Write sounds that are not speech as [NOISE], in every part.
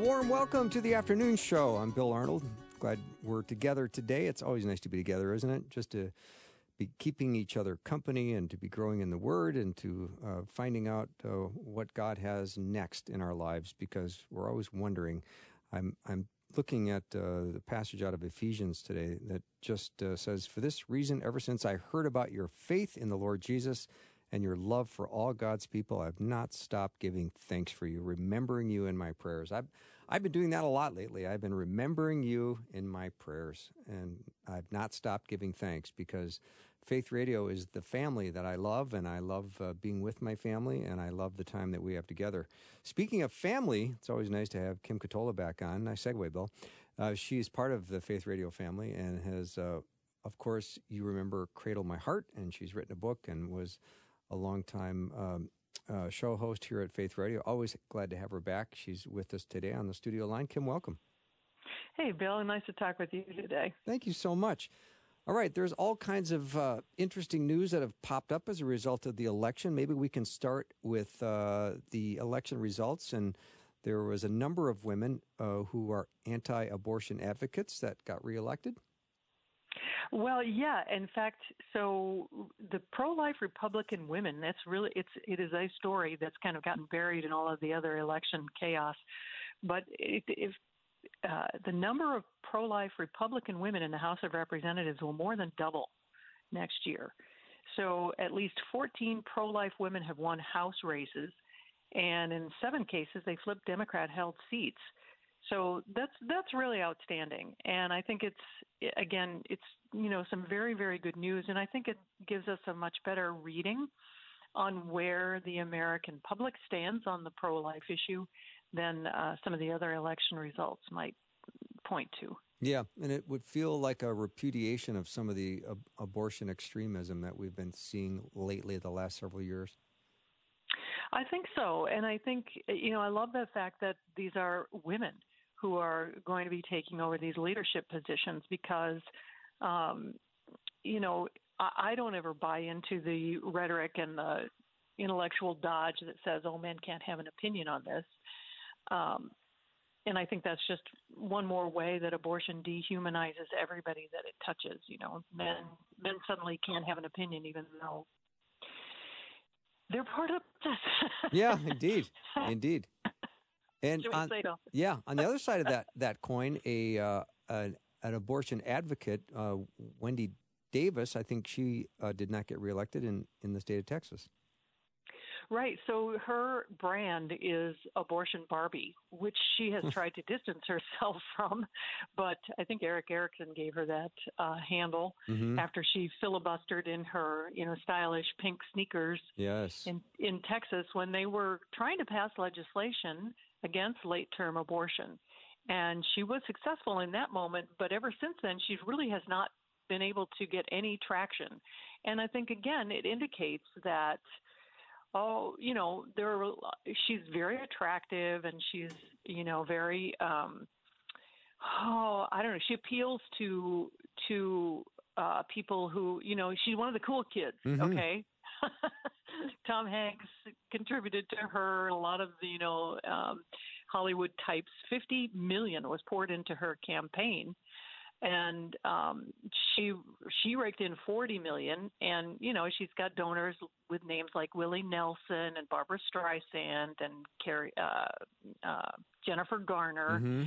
A warm welcome to the afternoon show. I'm Bill Arnold. Glad we're together today. It's always nice to be together, isn't it? Just to be keeping each other company and to be growing in the Word and to uh, finding out uh, what God has next in our lives because we're always wondering. I'm, I'm looking at uh, the passage out of Ephesians today that just uh, says, For this reason, ever since I heard about your faith in the Lord Jesus, and your love for all God's people. I've not stopped giving thanks for you, remembering you in my prayers. I've I've been doing that a lot lately. I've been remembering you in my prayers, and I've not stopped giving thanks because Faith Radio is the family that I love, and I love uh, being with my family, and I love the time that we have together. Speaking of family, it's always nice to have Kim Ketola back on. Nice segue, Bill. Uh, she's part of the Faith Radio family and has, uh, of course, you remember Cradle My Heart, and she's written a book and was a longtime um, uh, show host here at Faith Radio. Always glad to have her back. She's with us today on the studio line. Kim, welcome. Hey, Bill. Nice to talk with you today. Thank you so much. All right, there's all kinds of uh, interesting news that have popped up as a result of the election. Maybe we can start with uh, the election results. And there was a number of women uh, who are anti abortion advocates that got reelected. Well, yeah. In fact, so the pro-life Republican women, that's really it's it is a story that's kind of gotten buried in all of the other election chaos. But it, if uh, the number of pro-life Republican women in the House of Representatives will more than double next year. So at least 14 pro-life women have won House races, and in seven cases they flipped Democrat-held seats. So that's that's really outstanding, and I think it's again it's you know some very very good news, and I think it gives us a much better reading on where the American public stands on the pro-life issue than uh, some of the other election results might point to. Yeah, and it would feel like a repudiation of some of the ab- abortion extremism that we've been seeing lately the last several years. I think so, and I think you know I love the fact that these are women who are going to be taking over these leadership positions because, um, you know, I, I don't ever buy into the rhetoric and the intellectual dodge that says, "Oh, men can't have an opinion on this." Um, and I think that's just one more way that abortion dehumanizes everybody that it touches. You know, men men suddenly can't have an opinion, even though they're part of this. yeah, indeed, [LAUGHS] indeed. And on, yeah, on the other side of that that coin, a, uh, an, an abortion advocate, uh, Wendy Davis, I think she uh, did not get reelected in in the state of Texas. Right. So her brand is Abortion Barbie, which she has tried to distance herself [LAUGHS] from. But I think Erick Erickson gave her that uh, handle mm-hmm. after she filibustered in her, you know, stylish pink sneakers. Yes. In in Texas when they were trying to pass legislation against late term abortion. And she was successful in that moment, but ever since then, she really has not been able to get any traction. And I think, again, it indicates that, oh, you know, there are, she's very attractive and she's, you know, very, um, oh, I don't know, she appeals to, to, uh, people who, you know, she's one of the cool kids, mm-hmm. okay? [LAUGHS] Tom Hanks contributed to her. A lot of the, you know, um, Hollywood types. Fifty million was poured into her campaign, and um, she she raked in forty million. And you know, she's got donors with names like Willie Nelson and Barbra Streisand and Carrie, uh, uh, Jennifer Garner. Mm-hmm.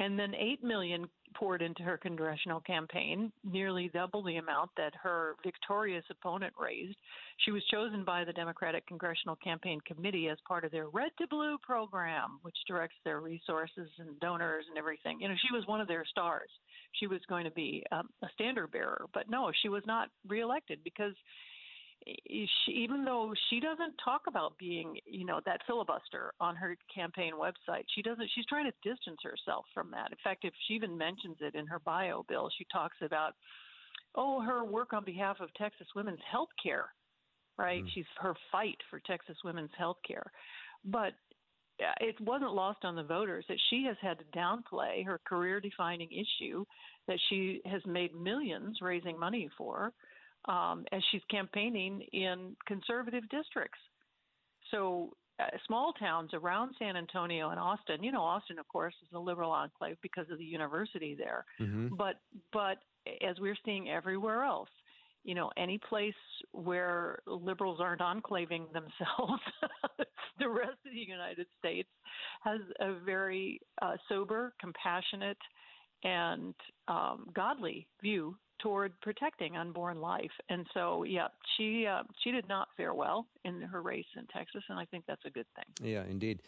And then 8 million poured into her congressional campaign, nearly double the amount that her victorious opponent raised. She was chosen by the Democratic Congressional Campaign Committee as part of their Red to Blue program, which directs their resources and donors and everything. You know, she was one of their stars. She was going to be um, a standard bearer, but no, she was not reelected because she, even though she doesn't talk about being, you know, that filibuster on her campaign website, she doesn't. She's trying to distance herself from that. In fact, if she even mentions it in her bio bill, she talks about, oh, her work on behalf of Texas women's health care, right? Mm. She's her fight for Texas women's health care, but it wasn't lost on the voters that she has had to downplay her career defining issue that she has made millions raising money for um, as she's campaigning in conservative districts. So, uh, small towns around San Antonio and Austin, you know, Austin, of course, is a liberal enclave because of the university there. Mm-hmm. But, but as we're seeing everywhere else, you know, any place where liberals aren't enclaving themselves, [LAUGHS] the rest of the United States has a very uh, sober, compassionate, and um, godly view toward protecting unborn life. And so, yeah, she uh, she did not fare well in her race in Texas, and I think that's a good thing. Yeah, indeed.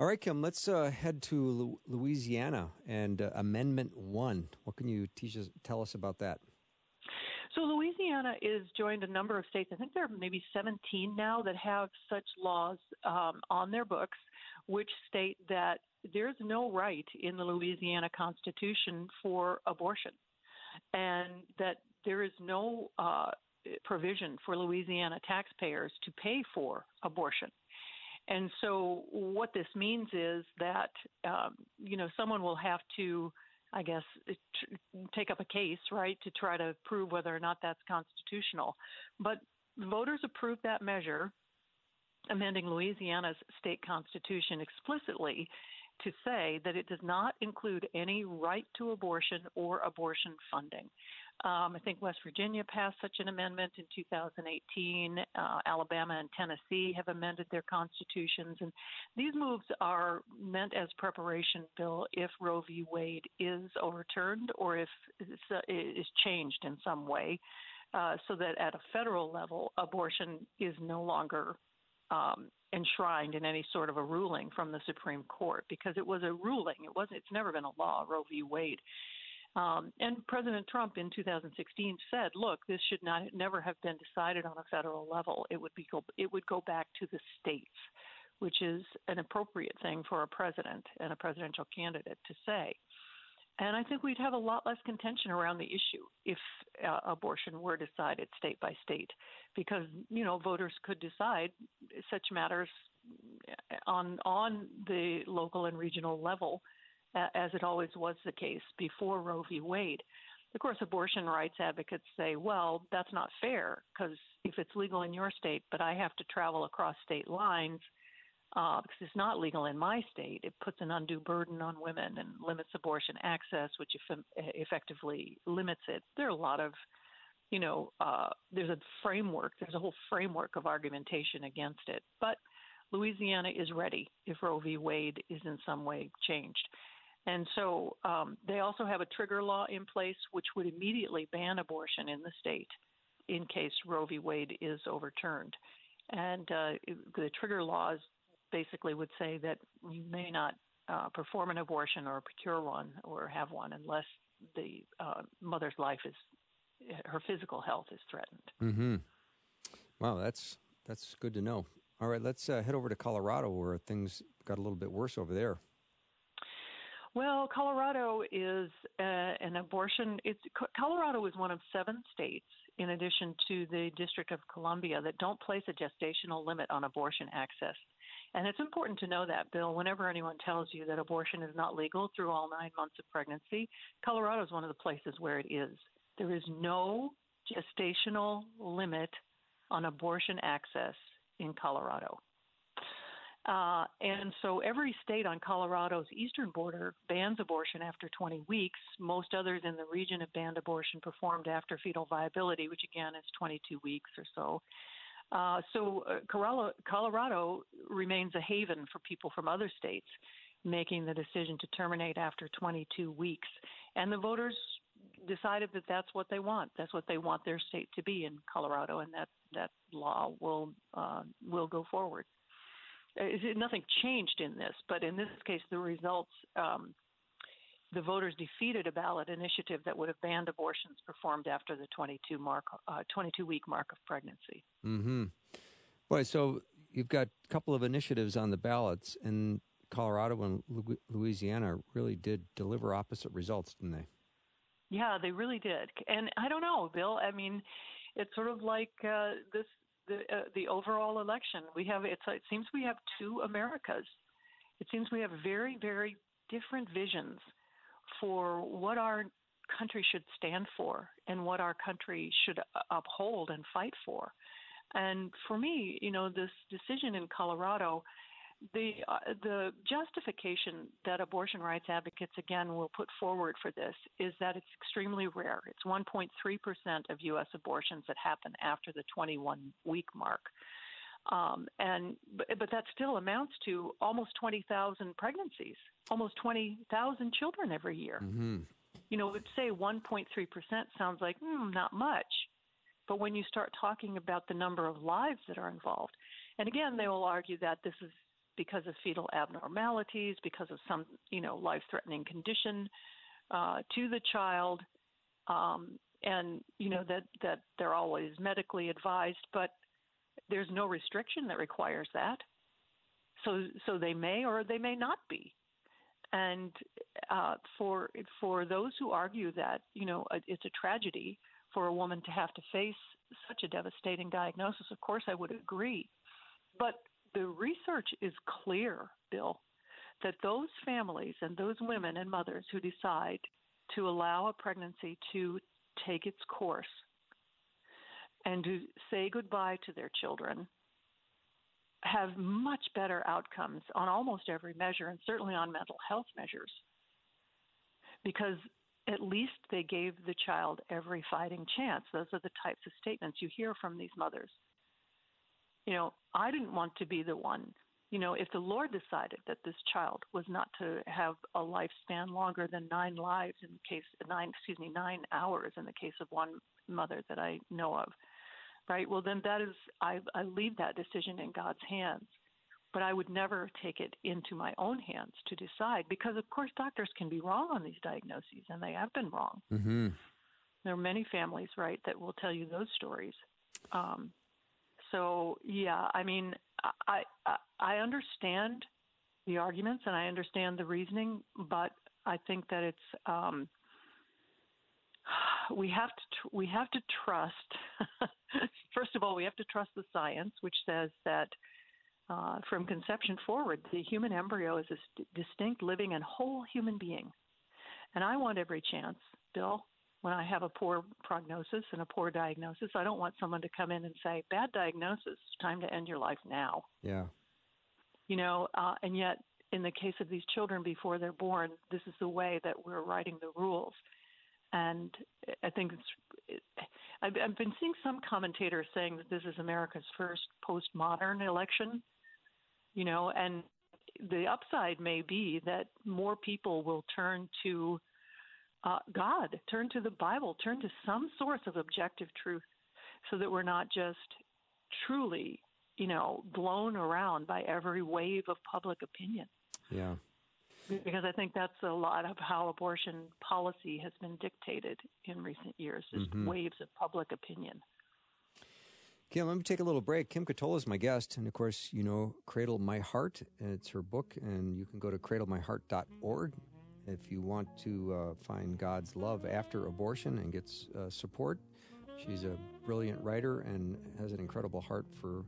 All right, Kim, let's uh, head to Lu- Louisiana and uh, Amendment One. What can you teach us, tell us about that? So Louisiana is joined a number of states. I think there are maybe 17 now that have such laws um, on their books, which state that there's no right in the Louisiana Constitution for abortion, and that there is no uh, provision for Louisiana taxpayers to pay for abortion. And so, what this means is that um, you know someone will have to I guess, take up a case, right, to try to prove whether or not that's constitutional. But voters approved that measure, amending Louisiana's state constitution explicitly to say that it does not include any right to abortion or abortion funding. Um, I think West Virginia passed such an amendment in 2018. Uh, Alabama and Tennessee have amended their constitutions. And these moves are meant as preparation bill if Roe v. Wade is overturned or if it's, uh, is changed in some way. Uh, so that at a federal level, abortion is no longer um, enshrined in any sort of a ruling from the Supreme Court because it was a ruling. It wasn't. It's never been a law. Roe v. Wade. Um, and President Trump in 2016 said, "Look, this should not never have been decided on a federal level. It would be go, it would go back to the states." Which is an appropriate thing for a president and a presidential candidate to say. And I think we'd have a lot less contention around the issue if uh, abortion were decided state by state, because you know voters could decide such matters on on the local and regional level, uh, as it always was the case before Roe v. Wade. Of course, abortion rights advocates say, well, that's not fair because if it's legal in your state, but I have to travel across state lines uh, because it's not legal in my state. It puts an undue burden on women and limits abortion access, which effectively limits it. There are a lot of, you know, uh, there's a framework, there's a whole framework of argumentation against it. But Louisiana is ready if Roe v. Wade is in some way changed. And so um, they also have a trigger law in place which would immediately ban abortion in the state in case Roe v. Wade is overturned. And uh, the trigger laws basically would say that you may not uh, perform an abortion or procure one or have one unless the uh, mother's life is her physical health is threatened. Mm-hmm. Wow, that's that's good to know. All right, let's uh, head over to Colorado where things got a little bit worse over there. Well, Colorado is uh, an abortion. It's Colorado is one of seven states, in addition to the District of Columbia, that don't place a gestational limit on abortion access. And it's important to know that, Bill, whenever anyone tells you that abortion is not legal through all nine months of pregnancy, Colorado is one of the places where it is. There is no gestational limit on abortion access in Colorado. Uh, and so every state on Colorado's eastern border bans abortion after 20 weeks. Most others in the region have banned abortion performed after fetal viability, which again is 22 weeks or so. Uh, so uh, Colorado remains a haven for people from other states making the decision to terminate after 22 weeks. And the voters decided that that's what they want. That's what they want their state to be in Colorado, and that that law will uh, will go forward. Uh, nothing changed in this, but in this case, the results um, the voters defeated a ballot initiative that would have banned abortions performed after the 22 mark, uh, 22 week mark of pregnancy. Mm-hmm. Boy, so you've got a couple of initiatives on the ballots, and Colorado and Louisiana really did deliver opposite results, didn't they? Yeah, they really did. And I don't know, Bill. I mean, it's sort of like uh, this the uh, the overall election. We have it's it seems we have two Americas. It seems we have very very different visions for what our country should stand for and what our country should uphold and fight for. And for me, you know, this decision in Colorado, the uh, the justification that abortion rights advocates again will put forward for this is that it's extremely rare. It's 1.3% of U.S. abortions that happen after the 21 week mark. Um, and but, but that still amounts to almost 20,000 pregnancies, almost 20,000 children every year. Mm-hmm. You know, would say 1.3% sounds like mm, not much, but when you start talking about the number of lives that are involved, and again, they will argue that this is because of fetal abnormalities, because of some, you know, life-threatening condition uh, to the child, um, and you know that that they're always medically advised, but there's no restriction that requires that. So so they may or they may not be. And uh, for for those who argue that you know it's a tragedy for a woman to have to face such a devastating diagnosis, of course I would agree. But the research is clear, Bill, that those families and those women and mothers who decide to allow a pregnancy to take its course and to say goodbye to their children have much better outcomes on almost every measure and certainly on mental health measures because at least they gave the child every fighting chance. Those are the types of statements you hear from these mothers you know, I didn't want to be the one. You know, if the Lord decided that this child was not to have a lifespan longer than nine lives in the case nine excuse me nine hours in the case of one mother that I know of, right? Well, then that is I, I leave that decision in God's hands. But I would never take it into my own hands to decide because, of course, doctors can be wrong on these diagnoses, and they have been wrong. Mm-hmm. There are many families, right, that will tell you those stories. Um, so yeah, I mean, I, I I understand the arguments and I understand the reasoning, but I think that it's um, we have to tr- we have to trust. [LAUGHS] first of all, we have to trust the science, which says that uh, from conception forward, the human embryo is a st- distinct, living, and whole human being. And I want every chance, Bill, when I have a poor prognosis and a poor diagnosis, I don't want someone to come in and say, "Bad diagnosis, time to end your life now." Yeah. You know, uh, and yet in the case of these children before they're born, this is the way that we're writing the rules. And I think it's. It, I've, I've been seeing some commentators saying that this is America's first postmodern election. You know, and the upside may be that more people will turn to uh, God, turn to the Bible, turn to some source of objective truth so that we're not just truly, you know, blown around by every wave of public opinion. Yeah. Because I think that's a lot of how abortion policy has been dictated in recent years, just mm-hmm. waves of public opinion. Kim, let me take a little break. Kim Ketola is my guest. And of course, you know, Cradle My Heart. It's her book, and you can go to cradlemyheart.org if you want to uh, find God's love after abortion and get uh, support, she's a brilliant writer and has an incredible heart for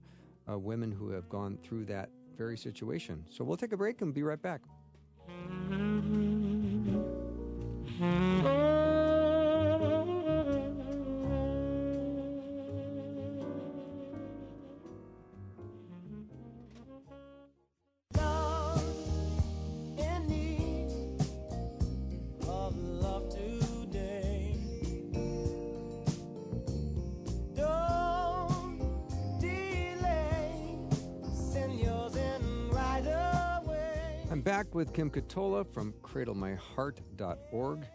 uh, women who have gone through that very situation. So we'll take a break and be right back. Back with Kim Ketola from cradlemyheart.org,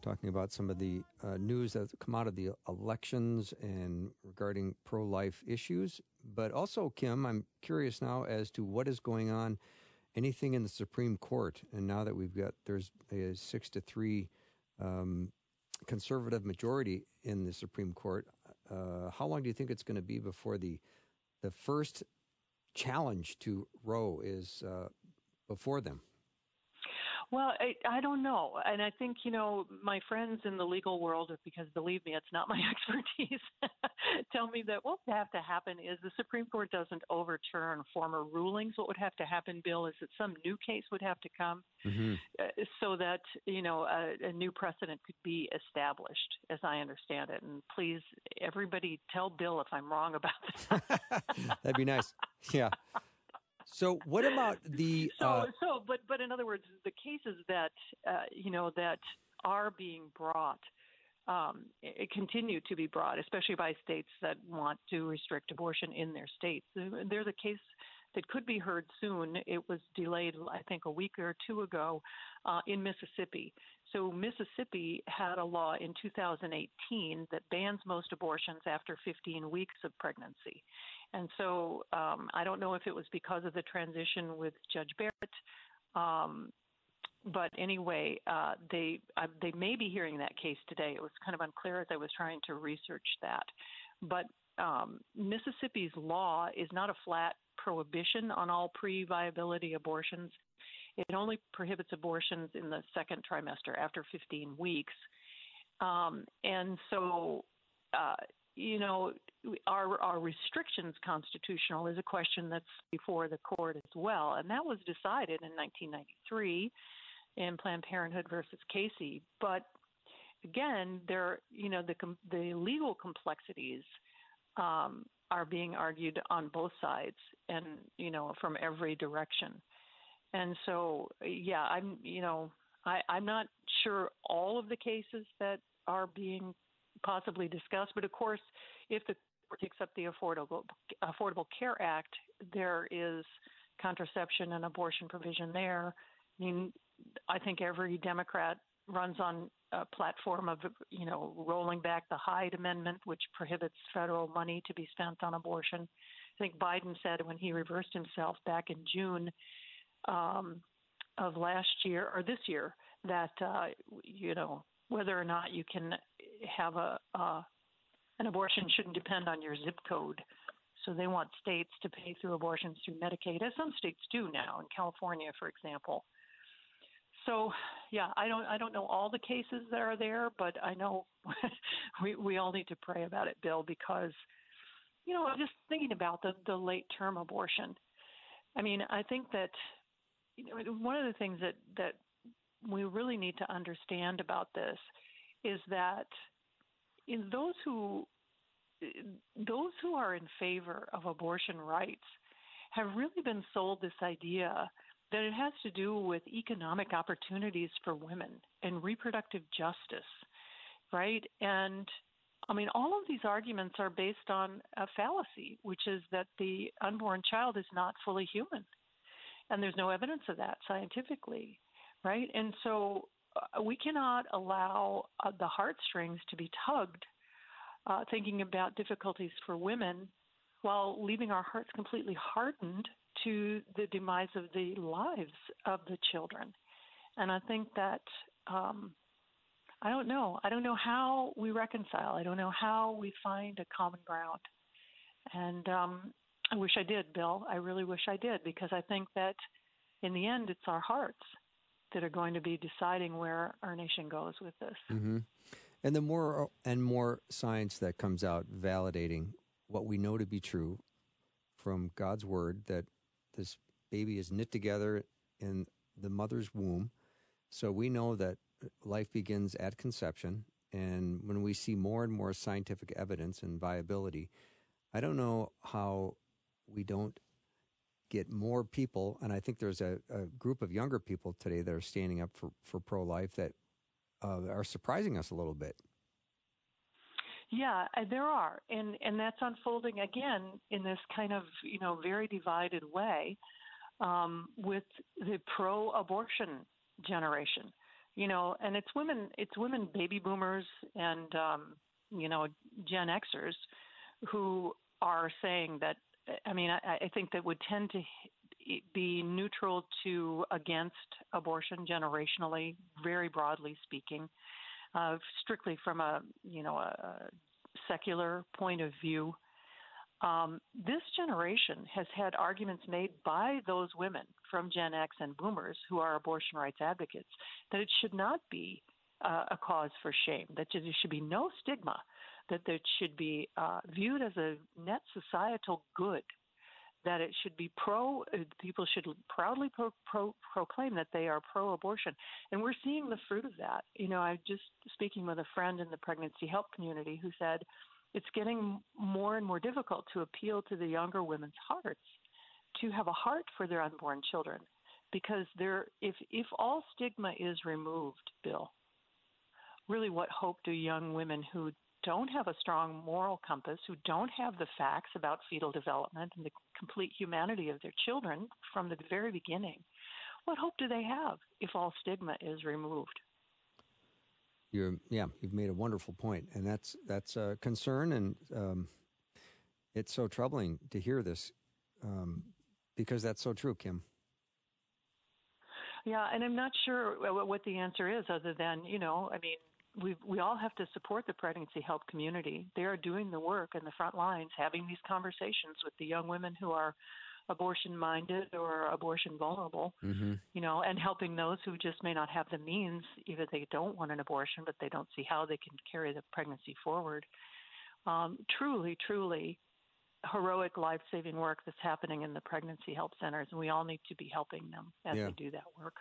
talking about some of the uh, news that's come out of the elections and regarding pro life issues. But also, Kim, I'm curious now as to what is going on anything in the Supreme Court, and now that we've got there's a six to three um, conservative majority in the Supreme Court, uh, how long do you think it's going to be before the the first challenge to Roe is uh, before them? Well, I, I don't know. And I think, you know, my friends in the legal world, because believe me, it's not my [LAUGHS] expertise, [LAUGHS] tell me that what would have to happen is the Supreme Court doesn't overturn former rulings. What would have to happen, Bill, is that some new case would have to come mm-hmm. uh, so that, you know, a, a new precedent could be established, as I understand it. And please, everybody tell Bill if I'm wrong about that. [LAUGHS] That'd be nice. Yeah. So what about the? So uh, so, but but in other words, the cases that uh, you know that are being brought um, continue to be brought, especially by states that want to restrict abortion in their states. There's a case that could be heard soon. It was delayed, I think, a week or two ago uh, in Mississippi. So, Mississippi had a law in 2018 that bans most abortions after 15 weeks of pregnancy. And so um, I don't know if it was because of the transition with Judge Barrett. Um, but anyway, uh, they uh, they may be hearing that case today. It was kind of unclear as I was trying to research that. But um, Mississippi's law is not a flat prohibition on all pre-viability abortions. It only prohibits abortions in the second trimester after 15 weeks. Um, and so, uh, you know, are, are restrictions constitutional is a question that's before the court as well. And that was decided in 1993 in Planned Parenthood versus Casey. But again, there, you know, the, the legal complexities um, are being argued on both sides and, you know, from every direction. And so, yeah, I'm, you know, I, I'm not sure all of the cases that are being possibly discussed, but of course, if the takes up the Affordable Affordable Care Act, there is contraception and abortion provision there. I mean, I think every Democrat runs on a platform of you know rolling back the Hyde Amendment, which prohibits federal money to be spent on abortion. I think Biden said when he reversed himself back in June um, of last year or this year that uh, you know whether or not you can have a, a an abortion shouldn't depend on your zip code. So they want states to pay through abortions through Medicaid, as some states do now, in California, for example. So, yeah, I don't I don't know all the cases that are there, but I know [LAUGHS] we we all need to pray about it, Bill, because you know I'm just thinking about the the late term abortion. I mean, I think that you know one of the things that that we really need to understand about this is that in those who those who are in favor of abortion rights have really been sold this idea that it has to do with economic opportunities for women and reproductive justice, right? And I mean, all of these arguments are based on a fallacy, which is that the unborn child is not fully human. And there's no evidence of that scientifically, right? And so uh, we cannot allow uh, the heartstrings to be tugged, uh, thinking about difficulties for women, while leaving our hearts completely hardened to the demise of the lives of the children. And I think that um, I don't know. I don't know how we reconcile. I don't know how we find a common ground. And um, I wish I did, Bill. I really wish I did because I think that in the end, it's our hearts that are going to be deciding where our nation goes with this. Mm-hmm. And the more and more science that comes out validating what we know to be true from God's word that this baby is knit together in the mother's womb. So we know that life begins at conception. And when we see more and more scientific evidence and viability, I don't know how we don't get more people, and I think there's a, a group of younger people today that are standing up for, for pro life that uh, are surprising us a little bit. Yeah, uh, there are, and and that's unfolding again in this kind of you know very divided way um, with the pro-abortion generation. You know, and it's women, it's women, baby boomers, and um, you know Gen Xers who are saying that I mean, I, I think that would tend to be neutral to against abortion generationally, very broadly speaking, uh, strictly from a you know a secular point of view. Um, this generation has had arguments made by those women from Gen X and Boomers who are abortion rights advocates that it should not be uh, a cause for shame, that there should be no stigma, that it should be uh, viewed as a net societal good, that it should be pro, uh, people should proudly pro, pro, proclaim that they are pro abortion. And we're seeing the fruit of that. You know, I just speaking with a friend in the pregnancy help community who said, it's getting more and more difficult to appeal to the younger women's hearts to have a heart for their unborn children because there if if all stigma is removed bill really what hope do young women who don't have a strong moral compass who don't have the facts about fetal development and the complete humanity of their children from the very beginning what hope do they have if all stigma is removed you're yeah, you've made a wonderful point, and that's that's a concern, and um, it's so troubling to hear this um, because that's so true, Kim. Yeah, and I'm not sure what the answer is, other than you know, I mean, we we all have to support the pregnancy help community. They are doing the work in the front lines, having these conversations with the young women who are abortion minded or abortion vulnerable, mm-hmm. you know, and helping those who just may not have the means, either they don't want an abortion, but they don't see how they can carry the pregnancy forward. Um, truly, truly heroic life saving work that's happening in the pregnancy help centers, and we all need to be helping them as yeah. they do that work.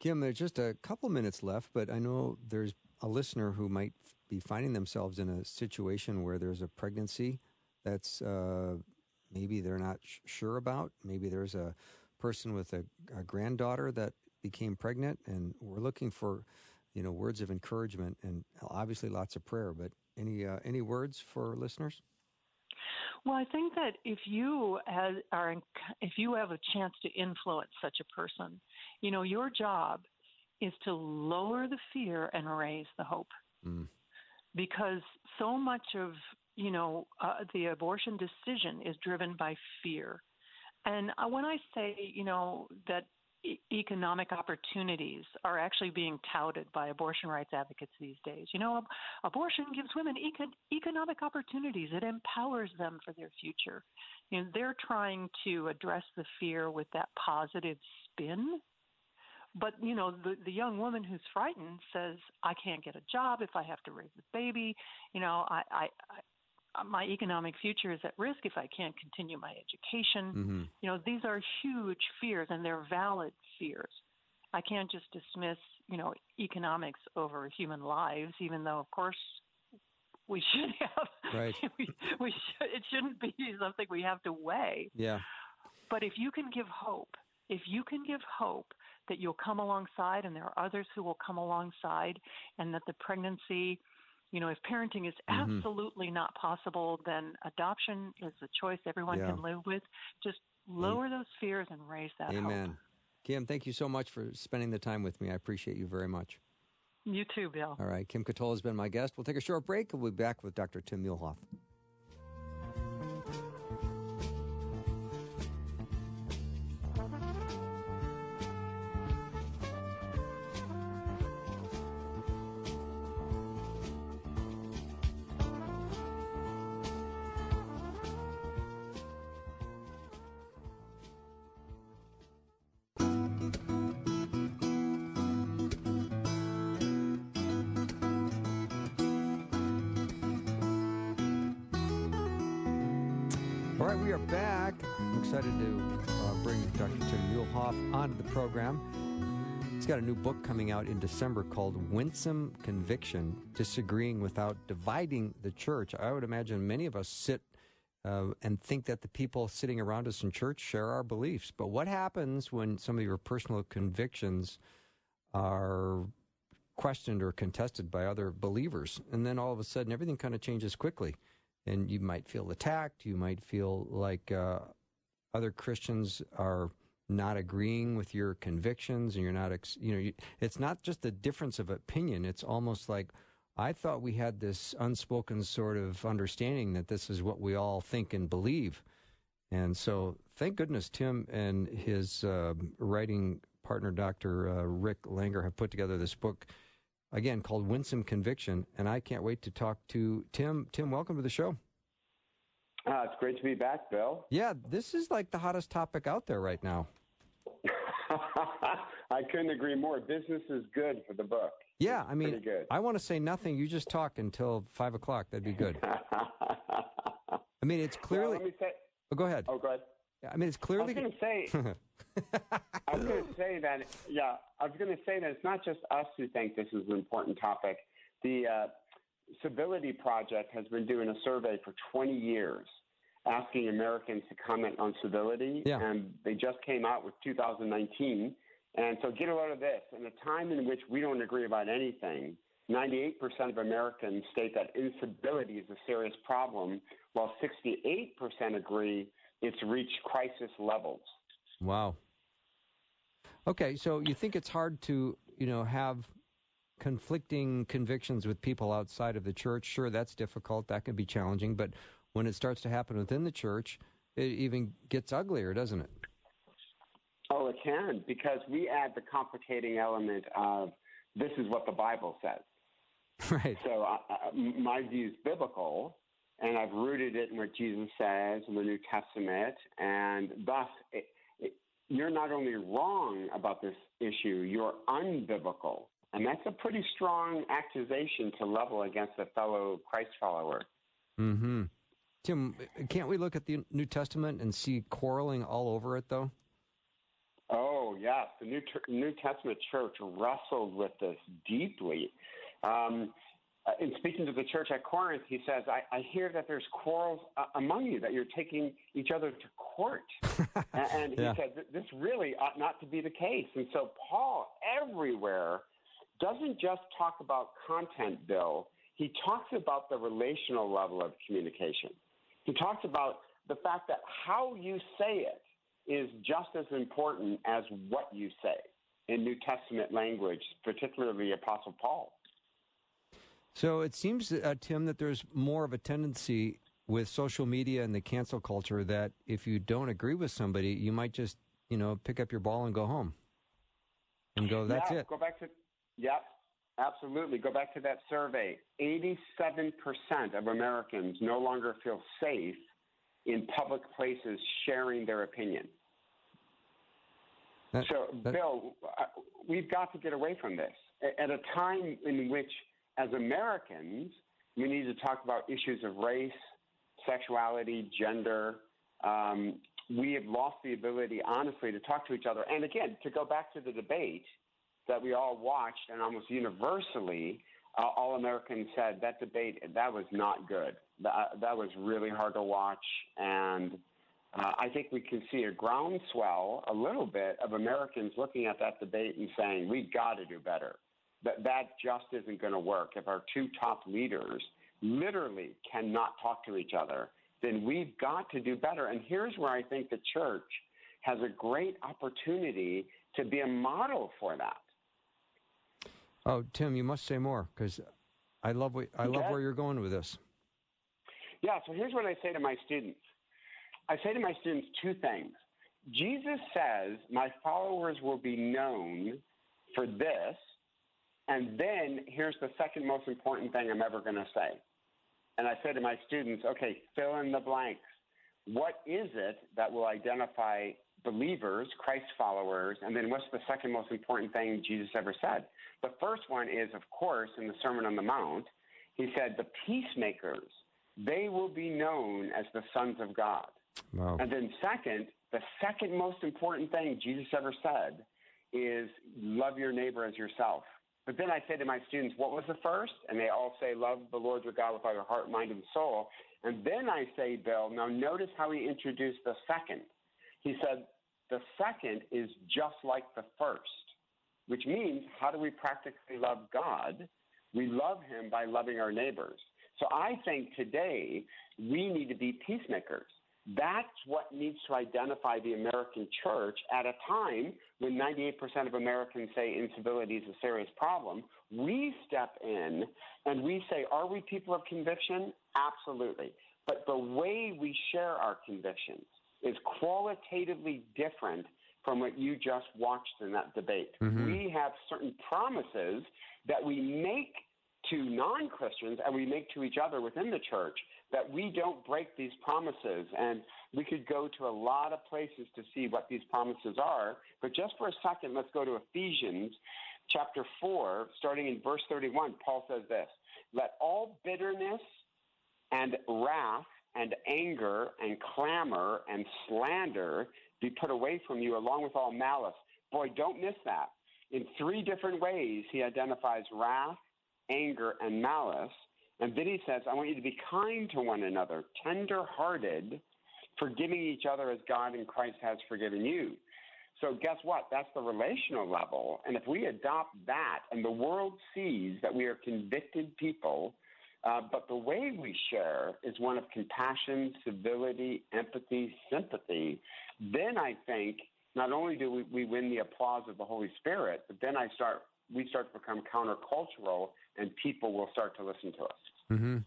Kim, there's just a couple minutes left, but I know there's a listener who might be finding themselves in a situation where there's a pregnancy that's uh, maybe they're not sh- sure about. Maybe there's a person with a, a, granddaughter that became pregnant, and we're looking for, you know, words of encouragement and obviously lots of prayer. But any uh, any words for listeners? Well, I think that if you are if you have a chance to influence such a person, you know, your job is to lower the fear and raise the hope. Mm. Because so much of you know, uh, the abortion decision is driven by fear. And uh, when I say, you know, that e- economic opportunities are actually being touted by abortion rights advocates these days, you know, ab- abortion gives women econ- economic opportunities. It empowers them for their future. You know, they're trying to address the fear with that positive spin but you know the the young woman who's frightened says i can't get a job if i have to raise a baby you know i i uh, my economic future is at risk if I can't continue my education. Mm-hmm. You know, these are huge fears and they're valid fears. I can't just dismiss, you know, economics over human lives, even though, of course, we should [LAUGHS] have. Right. [LAUGHS] we, we should, it shouldn't be something we have to weigh. Yeah. But if you can give hope, if you can give hope that you'll come alongside and there are others who will come alongside and that the pregnancy you know, if parenting is mm-hmm. absolutely not possible, then adoption is a choice everyone yeah. can live with. Just lower those fears and raise that Amen. Hope. Kim, thank you so much for spending the time with me. I appreciate you very much. You too, Bill. All right. Kim Ketola has been my guest. We'll take a short break and we'll be back with Dr. Tim Muehlhoff. Onto the program. He's got a new book coming out in December called Winsome Conviction Disagreeing Without Dividing the Church. I would imagine many of us sit uh, and think that the people sitting around us in church share our beliefs. But what happens when some of your personal convictions are questioned or contested by other believers? And then all of a sudden, everything kind of changes quickly. And you might feel attacked. You might feel like uh, other Christians are not agreeing with your convictions and you're not, you know, it's not just a difference of opinion. It's almost like, I thought we had this unspoken sort of understanding that this is what we all think and believe. And so thank goodness Tim and his uh, writing partner, Dr. Uh, Rick Langer, have put together this book, again, called Winsome Conviction. And I can't wait to talk to Tim. Tim, welcome to the show. Uh, it's great to be back, Bill. Yeah, this is like the hottest topic out there right now. [LAUGHS] I couldn't agree more. Business is good for the book. Yeah, I mean, good. I want to say nothing. You just talk until five o'clock. That'd be good. [LAUGHS] I mean, it's clearly. Well, let me say. Oh, go ahead. Oh, go ahead. I mean, it's clearly. I was going to say. I was going to say that. Yeah, I was going to say that it's not just us who think this is an important topic. The uh, Civility Project has been doing a survey for 20 years, asking Americans to comment on civility, yeah. and they just came out with 2019. And so, get a load of this. In a time in which we don't agree about anything, 98% of Americans state that incivility is a serious problem, while 68% agree it's reached crisis levels. Wow. Okay, so you think it's hard to, you know, have conflicting convictions with people outside of the church? Sure, that's difficult. That can be challenging, but when it starts to happen within the church, it even gets uglier, doesn't it? Oh, it can, because we add the complicating element of this is what the Bible says. [LAUGHS] Right. So uh, uh my view is biblical, and I've rooted it in what Jesus says in the New Testament, and thus it, it, you're not only wrong about this issue, you're unbiblical. And that's a pretty strong accusation to level against a fellow Christ follower. Hmm. Tim, can't we look at the New Testament and see quarreling all over it, though? Oh yes, the New New Testament church wrestled with this deeply. Um, uh, in speaking to the church at Corinth, he says, I, I hear that there's quarrels uh, among you, that you're taking each other to court. [LAUGHS] and, and he yeah. said, this really ought not to be the case. And so Paul, everywhere, doesn't just talk about content, Bill. He talks about the relational level of communication. He talks about the fact that how you say it is just as important as what you say in New Testament language, particularly Apostle Paul. So it seems, uh, Tim, that there's more of a tendency with social media and the cancel culture that if you don't agree with somebody, you might just, you know, pick up your ball and go home and go, that's yeah, it. Go back to, yep, absolutely. Go back to that survey. 87% of Americans no longer feel safe in public places sharing their opinion. That, so, that, Bill, uh, we've got to get away from this. At a time in which as Americans, we need to talk about issues of race, sexuality, gender. Um, we have lost the ability, honestly, to talk to each other. And again, to go back to the debate that we all watched, and almost universally, uh, all Americans said that debate that was not good. That, that was really hard to watch, and uh, I think we can see a groundswell, a little bit, of Americans looking at that debate and saying "We've got to do better that that just isn't going to work. If our two top leaders literally cannot talk to each other, then we've got to do better. And here's where I think the church has a great opportunity to be a model for that. Oh, Tim, you must say more because I love what, I love where you're going with this. Yeah. So here's what I say to my students. I say to my students two things. Jesus says, "My followers will be known for this." And then here's the second most important thing I'm ever going to say. And I say to my students, okay, fill in the blanks. What is it that will identify believers, Christ followers? And then what's the second most important thing Jesus ever said? The first one is, of course, in the Sermon on the Mount, he said, the peacemakers, they will be known as the sons of God. Wow. And then, second, the second most important thing Jesus ever said is love your neighbor as yourself. But then I say to my students, what was the first? And they all say, love the Lord your God with all your heart, mind, and soul. And then I say, Bill, now notice how he introduced the second. He said, the second is just like the first, which means how do we practically love God? We love him by loving our neighbors. So I think today we need to be peacemakers. That's what needs to identify the American church at a time when 98% of Americans say incivility is a serious problem. We step in and we say, Are we people of conviction? Absolutely. But the way we share our convictions, is qualitatively different from what you just watched in that debate. Mhm. We have certain promises that we make to non Christians and we make to each other within the church that we don't break these promises. And we could go to a lot of places to see what these promises are. But just for a second, let's go to Ephesians chapter 4, starting in verse 31. Paul says this Let all bitterness and wrath and anger and clamor and slander be put away from you, along with all malice. Boy, don't miss that. In three different ways, he identifies wrath, anger, and malice. And then he says, I want you to be kind to one another, tender hearted, forgiving each other as God in Christ has forgiven you. So, guess what? That's the relational level. And if we adopt that and the world sees that we are convicted people, uh, but the way we share is one of compassion, civility, empathy, sympathy, then I think not only do we, we win the applause of the Holy Spirit, but then I start we start to become countercultural and people will start to listen to us. Mm-hmm.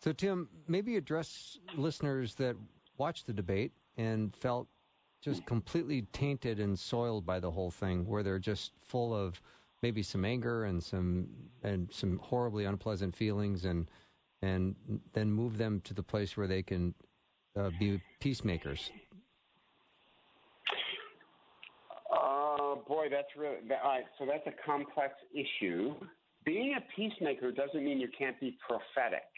So, Tim, maybe address listeners that watched the debate and felt just completely tainted and soiled by the whole thing, where they're just full of maybe some anger and some and some horribly unpleasant feelings, and and then move them to the place where they can uh, be peacemakers. Oh boy, that's really that, all right. So that's a complex issue. Being a peacemaker doesn't mean you can't be prophetic.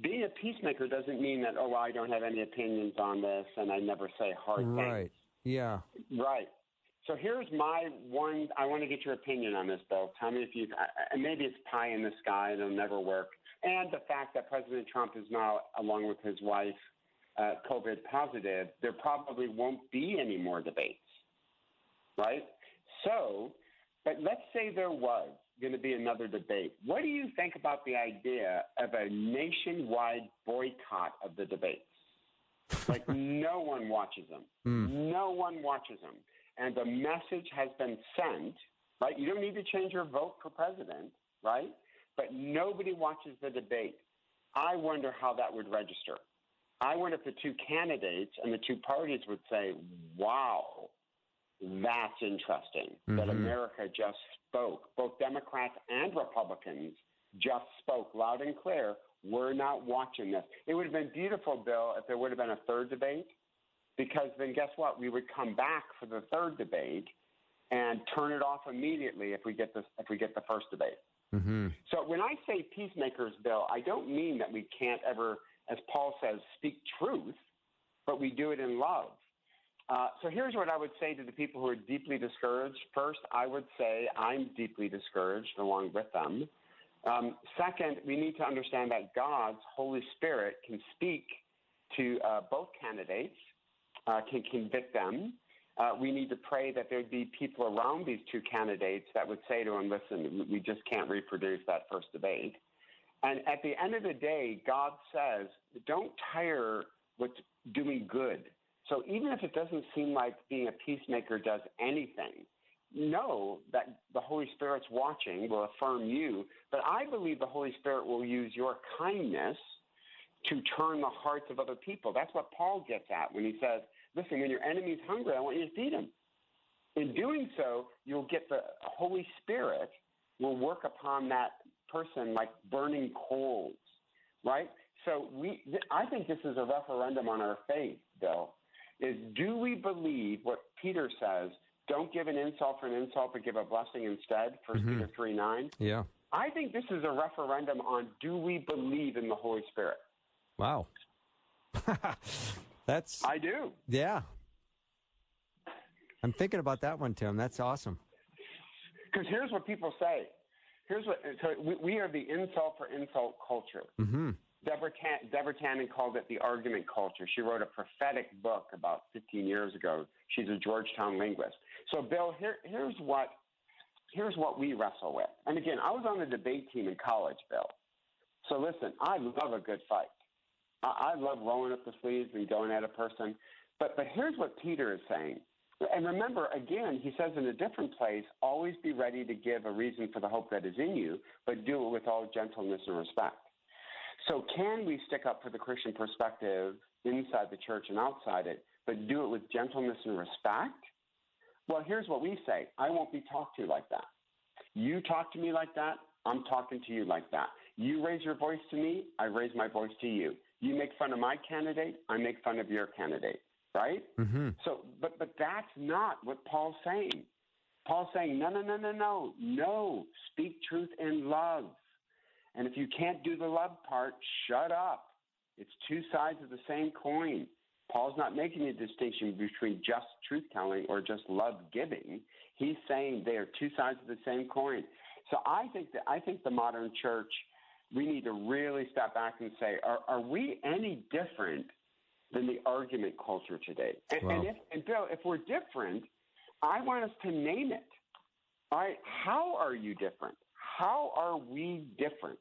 Being a peacemaker doesn't mean that oh I don't have any opinions on this and I never say hard Right. things. Right. Yeah. Right. So here's my one. I want to get your opinion on this, Bill. Tell me if you. And maybe it's pie in the sky; and it'll never work. And the fact that President Trump is now, along with his wife, uh, COVID positive, there probably won't be any more debates. Right. So, but let's say there was going to be another debate. What do you think about the idea of a nationwide boycott of the debates? like [LAUGHS] no one watches them. Mm. No one watches them. And the message has been sent, right? You don't need to change your vote for president, right? But nobody watches the debate. I wonder how that would register. I wonder if the two candidates and the two parties would say, wow, that's interesting that Mhm. America just spoke. Both Democrats and Republicans just spoke loud and clear. We're not watching this. It would have been beautiful, Bill, if there would have been a third debate, because then guess what? We would come back for the third debate and turn it off immediately if we get this if we get the first debate. Mm-hmm. So when I say peacemakers, Bill, I don't mean that we can't ever, as Paul says, speak truth, but we do it in love. Uh, so here's what I would say to the people who are deeply discouraged. First, I would say I'm deeply discouraged along with them. Um, second, we need to understand that God's Holy Spirit can speak to uh, both candidates, uh, can convict them. Uh, we need to pray that there'd be people around these two candidates that would say to them, listen, we just can't reproduce that first debate. And at the end of the day, God says, don't tire with doing good. So even if it doesn't seem like being a peacemaker does anything, know that the Holy Spirit's watching, will affirm you. But I believe the Holy Spirit will use your kindness to turn the hearts of other people. That's what Paul gets at when he says, listen, when your enemy's hungry, I want you to feed him. In doing so, you'll get the Holy Spirit will work upon that person like burning coals, right? So we, I think this is a referendum on our faith, Bill. Is do we believe what Peter says? Don't give an insult for an insult, but give a blessing instead. 1st Mhm. Peter three nine. Yeah. I think this is a referendum on do we believe in the Holy Spirit? Wow. [LAUGHS] That's I do. yeah. I'm thinking about that one, Tim. That's awesome. Because here's what people say. Here's what so we, we are the insult for insult culture. Mm-hmm. Deborah, Tan, Deborah Tannen called it the argument culture. She wrote a prophetic book about 15 years ago. She's a Georgetown linguist. So, Bill, here, here's what here's what we wrestle with. And again, I was on the debate team in college, Bill. So listen, I love a good fight. I, I love rolling up the sleeves and going at a person. But but here's what Peter is saying. And remember, again, he says in a different place, always be ready to give a reason for the hope that is in you, but do it with all gentleness and respect. So, can we stick up for the Christian perspective inside the church and outside it? but do it with gentleness and respect, well, here's what we say I won't be talked to like that. You talk to me like that, I'm talking to you like that. You raise your voice to me, I raise my voice to you. You make fun of my candidate, I make fun of your candidate, right? Mm-hmm. So, but but that's not what Paul's saying. Paul's saying, no, no, no, no, no, no. Speak truth in love. And if you can't do the love part, shut up. It's two sides of the same coin. Paul's not making a distinction between just truth telling or just love giving. He's saying they are two sides of the same coin. So I think that I think the modern church we need to really step back and say, are, are we any different than the argument culture today? And, Wow. and, if, and Bill, if we're different, I want us to name it. All right, how are you different? How are we different?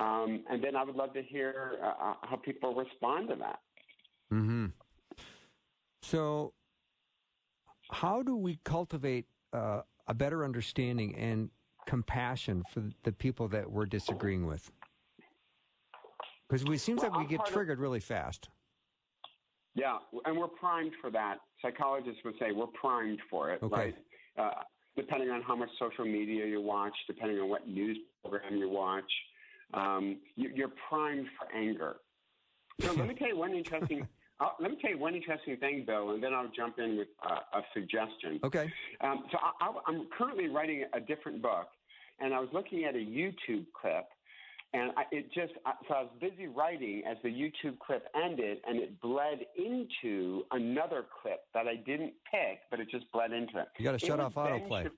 Um, and then I would love to hear uh, uh, how people respond to that. Mm-hmm. So, how do we cultivate uh, a better understanding and compassion for the people that we're disagreeing with? Because it seems Well, like we I'm get part of- triggered really fast. Yeah, and we're primed for that. Psychologists would say we're primed for it, Okay. right? Uh, depending on how much social media you watch, depending on what news program you watch, um, you, you're primed for anger. So let me tell you one interesting. [LAUGHS] Uh, let me tell you one interesting thing, Bill, and then I'll jump in with uh, a suggestion. Okay. Um, so I, I'm currently writing a different book, and I was looking at a YouTube clip, and I, it just I, so I was busy writing as the YouTube clip ended, and it bled into another clip that I didn't pick, but it just bled into it. You got to shut off autoplay.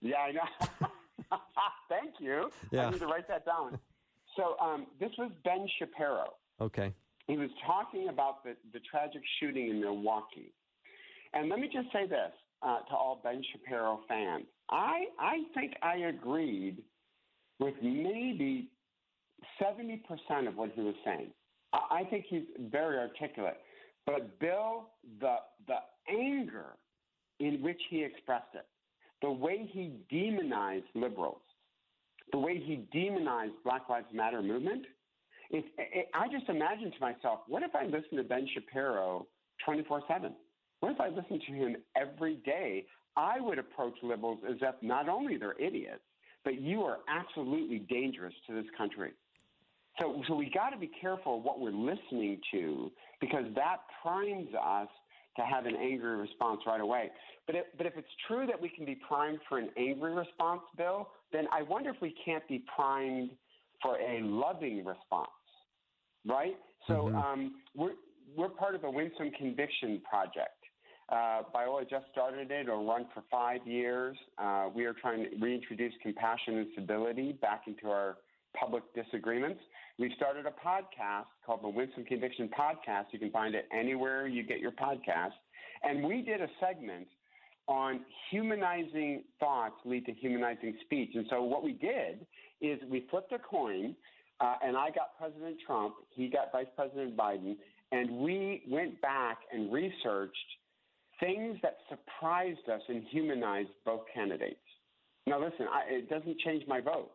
Yeah, I know. [LAUGHS] [LAUGHS] Thank you. Yeah. I need to write that down. So um, this was Ben Shapiro Okay. he was talking about the, the tragic shooting in Milwaukee. And let me just say this uh, to all Ben Shapiro fans. I, I think I agreed with maybe 70% of what he was saying. I, I think he's very articulate. But Bill, the, the anger in which he expressed it, the way he demonized liberals, the way he demonized Black Lives Matter movement, it, it, I just imagine to myself, what if I listened to Ben Shapiro 24 7? What if I listened to him every day? I would approach liberals as if not only they're idiots, but you are absolutely dangerous to this country. So, so we got to be careful what we're listening to because that primes us to have an angry response right away. But if, but if it's true that we can be primed for an angry response, Bill, then I wonder if we can't be primed for a loving response, right? So Mhm. um, we're we're part of a Winsome Conviction project. Uh, Biola just started it. It'll run for five years. Uh, we are trying to reintroduce compassion and civility back into our public disagreements. We've started a podcast called the Winsome Conviction Podcast. You can find it anywhere you get your podcast. And we did a segment on humanizing thoughts lead to humanizing speech. And so what we did is we flipped a coin, uh, and I got President Trump, he got Vice President Biden, and we went back and researched things that surprised us and humanized both candidates. Now, listen, I, it doesn't change my vote.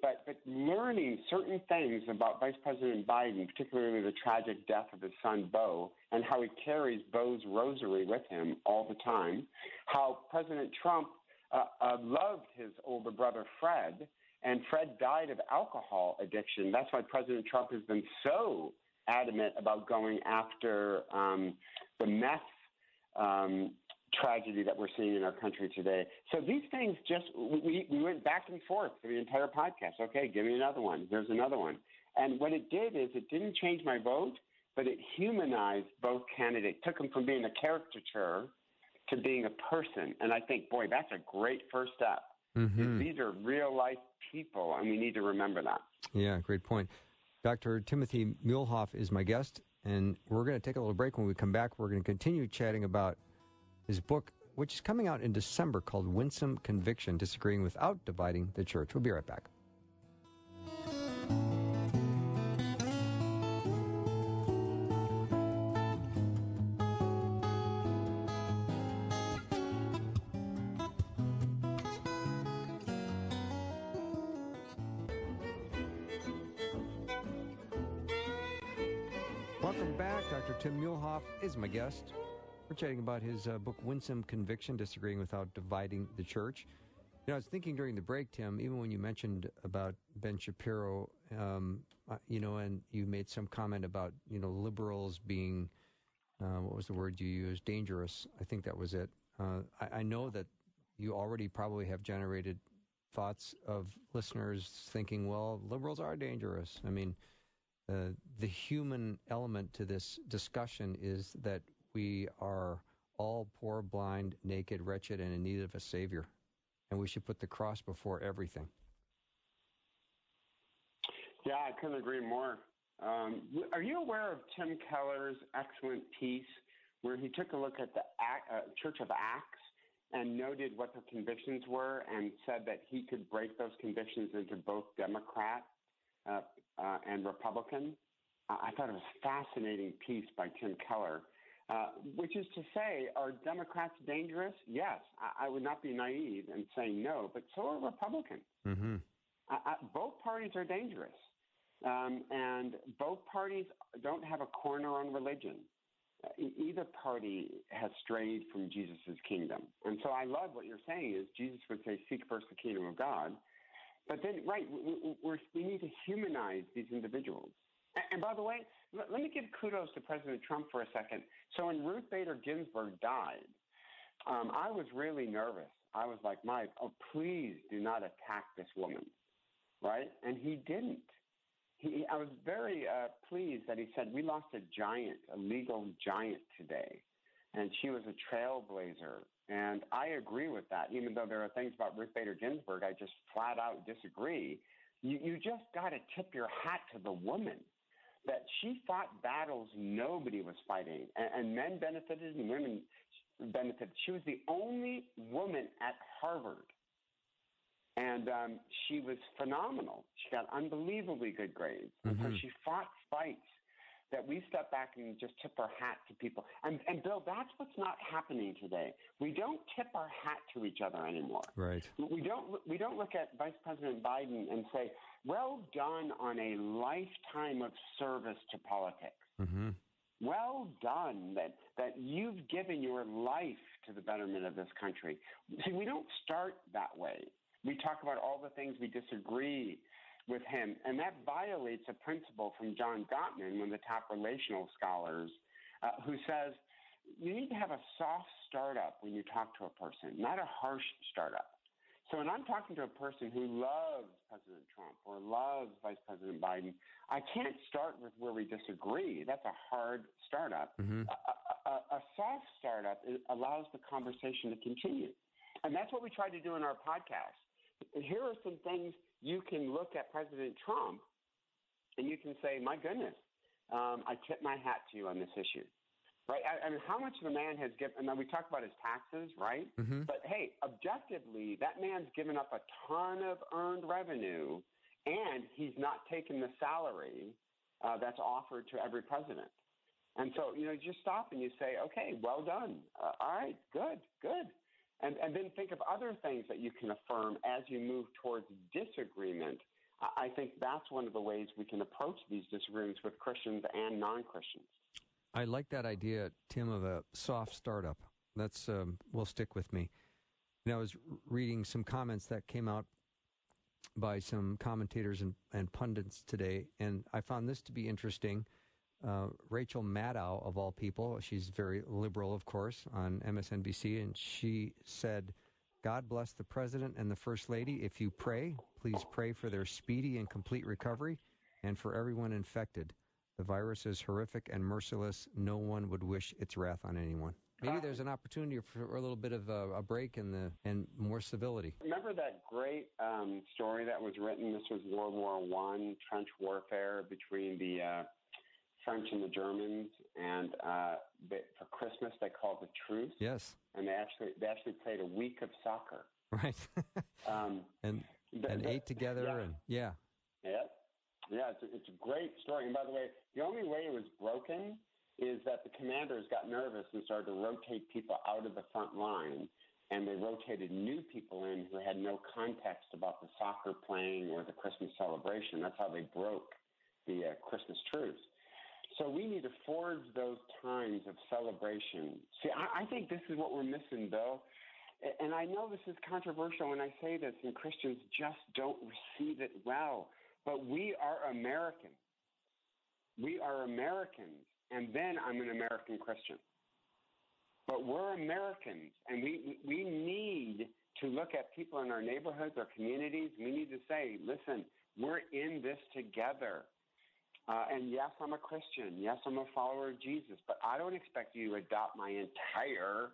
But, but learning certain things about Vice President Biden, particularly the tragic death of his son Bo, and how he carries Bo's rosary with him all the time, how President Trump uh, uh, loved his older brother Fred, and Fred died of alcohol addiction. That's why President Trump has been so adamant about going after um, the meth um, tragedy that we're seeing in our country today. So these things just, we, we went back and forth for the entire podcast. Okay, give me another one. There's another one. And what it did is it didn't change my vote, but it humanized both candidates, took them from being a caricature to being a person. And I think, boy, that's a great first step. hmm These are real life people, and we need to remember that. Yeah, great point. Dr. Timothy Muehlhoff is my guest, and we're going to take a little break. When we come back, we're going to continue chatting about his book, which is coming out in December called Winsome Conviction Disagreeing Without Dividing the Church. We'll be right back. Welcome back Dr. Tim Muehlhoff is my guest. We're chatting about his uh, book, Winsome Conviction Disagreeing Without Dividing the Church. You know, I was thinking during the break, Tim, even when you mentioned about Ben Shapiro, um, uh, you know, and you made some comment about, you know, liberals being, uh, what was the word you used? Dangerous. I think that was it. Uh, I, I know that you already probably have generated thoughts of listeners thinking, well, liberals are dangerous. I mean, uh, the human element to this discussion is that we are all poor, blind, naked, wretched, and in need of a Savior. And we should put the cross before everything. Yeah, I couldn't agree more. Um, are you aware of Tim Keller's excellent piece where he took a look at the uh, Church of Acts and noted what the convictions were and said that he could break those convictions into both Democrat uh, uh, and Republican. I thought it was a fascinating piece by Tim Keller, uh, which is to say, are Democrats dangerous? Yes. I, I, would not be naive and say no, but so are Republicans. Mm-hmm. I, both parties are dangerous. Um, and both parties don't have a corner on religion. Uh, either party has strayed from Jesus' kingdom. And so I love what you're saying is Jesus would say, seek first the kingdom of God. But then, right, we, we need to humanize these individuals. And, and by the way, let, let, me give kudos to President Trump for a second. So when Ruth Bader Ginsburg died, um, I was really nervous. I was like, Mike, oh, please do not attack this woman, right? And he didn't. He, I was very uh, pleased that he said, We lost a giant, a legal giant today. And she was a trailblazer and I agree with that, even though there are things about Ruth Bader Ginsburg I just flat out disagree. You, you just got to tip your hat to the woman that she fought battles nobody was fighting, and, and men benefited and women benefited. She was the only woman at Harvard, and um, she was phenomenal. She got unbelievably good grades, mm-hmm. and so she fought fights that we step back and just tip our hat to people. And, and Bill, that's what's not happening today. We don't tip our hat to each other anymore. Right. We don't, we don't look at Vice President Biden and say, well done on a lifetime of service to politics. Mm-hmm. Well done that, that you've given your life to the betterment of this country. See, we don't start that way. We talk about all the things we disagree with him. And that violates a principle from John Gottman, one of the top relational scholars, uh, who says you need to have a soft startup when you talk to a person, not a harsh startup. So when I'm talking to a person who loves President Trump or loves Vice President Biden, I can't start with where we disagree. That's a hard startup. Mm-hmm. A, a, a, soft startup allows the conversation to continue. And that's what we try to do in our podcast. Here are some things you can look at President Trump and you can say, my goodness, um, I tip my hat to you on this issue. Right? I, I mean, how much the man has given, and then we talk about his taxes, right? Mm-hmm. But hey, objectively, that man's given up a ton of earned revenue and he's not taken the salary uh, that's offered to every president. And so, you know, you just stop and you say, okay, well done. Uh, all right, good, good. And, and then think of other things that you can affirm as you move towards disagreement. I think that's one of the ways we can approach these disagreements with Christians and non Christians. I like that idea, Tim, of a soft startup. That's um, will stick with me. And I was reading some comments that came out by some commentators and, and pundits today, and I found this to be interesting uh, Rachel Maddow, of all people, she's very liberal, of course, on MSNBC, and she said, God bless the president and the first lady. If you pray, please pray for their speedy and complete recovery and for everyone infected. The virus is horrific and merciless. No one would wish its wrath on anyone. Maybe there's an opportunity for a little bit of a, a break in the and more civility. Remember that great um, story that was written? This was World War One trench warfare between the uh, French and the Germans, and uh, they, for Christmas they called the truce. Yes, and they actually they actually played a week of soccer. Right. [LAUGHS] um, and the, and the, ate together yeah. and yeah. Yeah, yeah. It's a, it's a great story. And by the way, the only way it was broken is that the commanders got nervous and started to rotate people out of the front line. And they rotated new people in who had no context about the soccer playing or the Christmas celebration. That's how they broke the uh, Christmas truce. So we need to forge those times of celebration. See, I, I think this is what we're missing, Bill. And I know this is controversial when I say this, and Christians just don't receive it well. But we are American. We are Americans, and then I'm an American Christian. But we're Americans, and we we need to look at people in our neighborhoods, our communities. We need to say, listen, we're in this together. Uh, and yes, I'm a Christian. Yes, I'm a follower of Jesus. But I don't expect you to adopt my entire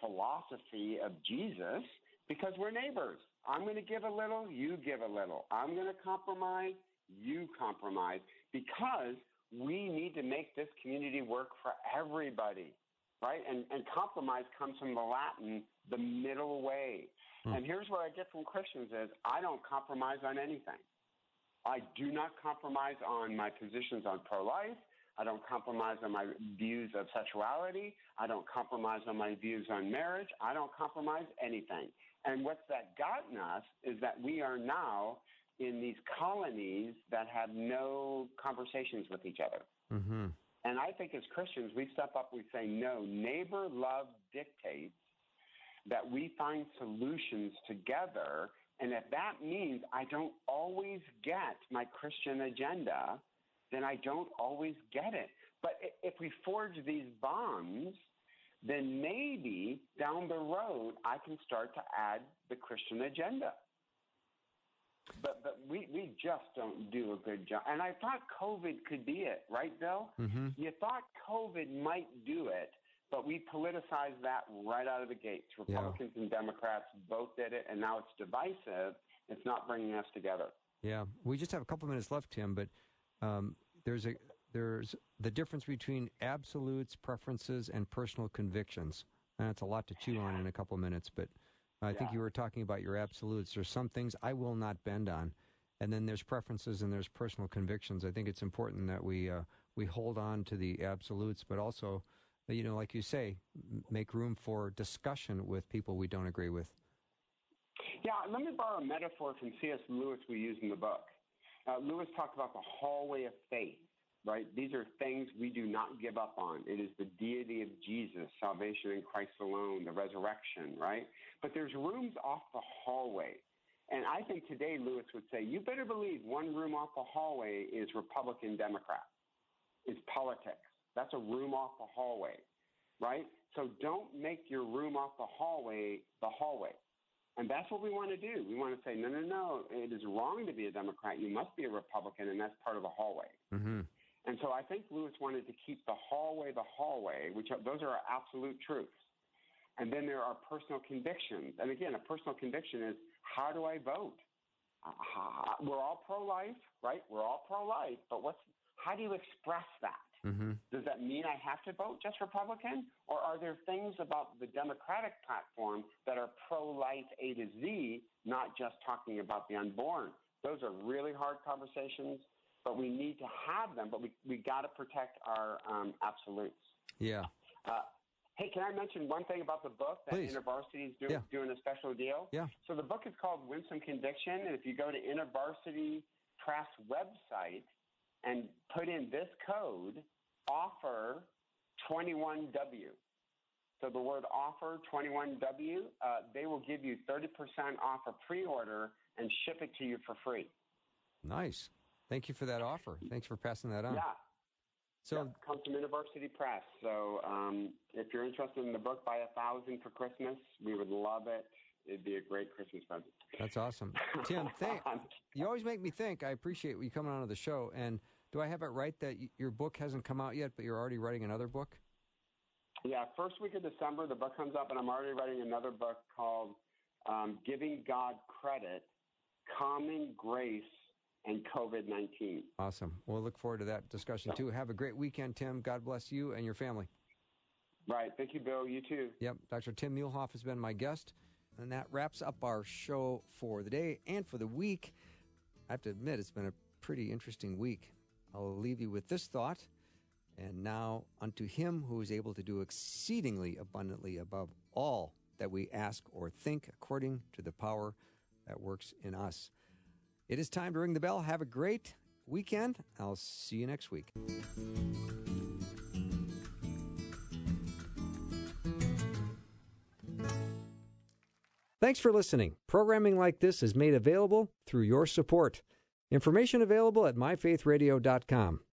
philosophy of Jesus because we're neighbors. I'm going to give a little, you give a little. I'm going to compromise, you compromise because we need to make this community work for everybody, right? And, and compromise comes from the Latin, the middle way. Hmm. And here's what I get from Christians is I don't compromise on anything. I do not compromise on my positions on pro-life. I don't compromise on my views of sexuality. I don't compromise on my views on marriage. I don't compromise anything. And what's that gotten us is that we are now in these colonies that have no conversations with each other. Mm-hmm. And I think as Christians, we step up, we say, no, neighbor love dictates that we find solutions together. And if that means I don't always get my Christian agenda, then I don't always get it. But if we forge these bonds, then maybe down the road I can start to add the Christian agenda. But but we, we just don't do a good job. And I thought COVID could be it, right, Bill? Mm-hmm. You thought COVID might do it, but we politicized that right out of the gates. Republicans yeah. and Democrats both did it, and now it's divisive. It's not bringing us together. Yeah, we just have a couple minutes left, Tim. But um, there's a there's the difference between absolutes, preferences, and personal convictions. And that's a lot to chew on in a couple of minutes, but I yeah. think you were talking about your absolutes. There's some things I will not bend on, and then there's preferences and there's personal convictions. I think it's important that we uh, we hold on to the absolutes, but also, you know, like you say, make room for discussion with people we don't agree with. Yeah, let me borrow a metaphor from C.S. Lewis we use in the book. Uh, Lewis talked about the hallway of faith, right? These are things we do not give up on. It is the deity of Jesus, salvation in Christ alone, the resurrection, right? But there's rooms off the hallway. And I think today Lewis would say, you better believe one room off the hallway is Republican Democrat, is politics. That's a room off the hallway, right? So don't make your room off the hallway the hallway. And that's what we want to do. We want to say, no, no, no, it is wrong to be a Democrat. You must be a Republican, and that's part of the hallway. Mm-hmm. And so I think Lewis wanted to keep the hallway the hallway, which are, those are our absolute truths. And then there are personal convictions. And again, a personal conviction is how do I vote? Uh, we're all pro-life, right? We're all pro-life, but what's how do you express that? Mm-hmm. Does that mean I have to vote just Republican? Or are there things about the Democratic platform that are pro life A to Z, not just talking about the unborn? Those are really hard conversations, but we need to have them, but we, we got to protect our um, absolutes. Yeah. Uh, hey, can I mention one thing about the book that Please. InterVarsity is doing, yeah. doing a special deal? Yeah. So the book is called Winsome Conviction, and if you go to InterVarsity Press website and put in this code, offer 21W. So the word offer 21W, uh, they will give you 30% off a pre-order and ship it to you for free. Nice. Thank you for that offer. Thanks for passing that on. Yeah. So yep, comes from InterVarsity Press. So um, if you're interested in the book, buy a thousand for Christmas. We would love it. It'd be a great Christmas present. That's awesome, [LAUGHS] Tim. Thank, you always make me think. I appreciate you coming on to the show and. Do I have it right that your book hasn't come out yet, but you're already writing another book? Yeah, first week of December, the book comes up, and I'm already writing another book called um, Giving God Credit Common Grace and COVID 19. Awesome. We'll look forward to that discussion too. Have a great weekend, Tim. God bless you and your family. Right. Thank you, Bill. You too. Yep. Dr. Tim Muehlhoff has been my guest. And that wraps up our show for the day and for the week. I have to admit, it's been a pretty interesting week. I'll leave you with this thought. And now unto him who is able to do exceedingly abundantly above all that we ask or think, according to the power that works in us. It is time to ring the bell. Have a great weekend. I'll see you next week. Thanks for listening. Programming like this is made available through your support. Information available at myfaithradio.com.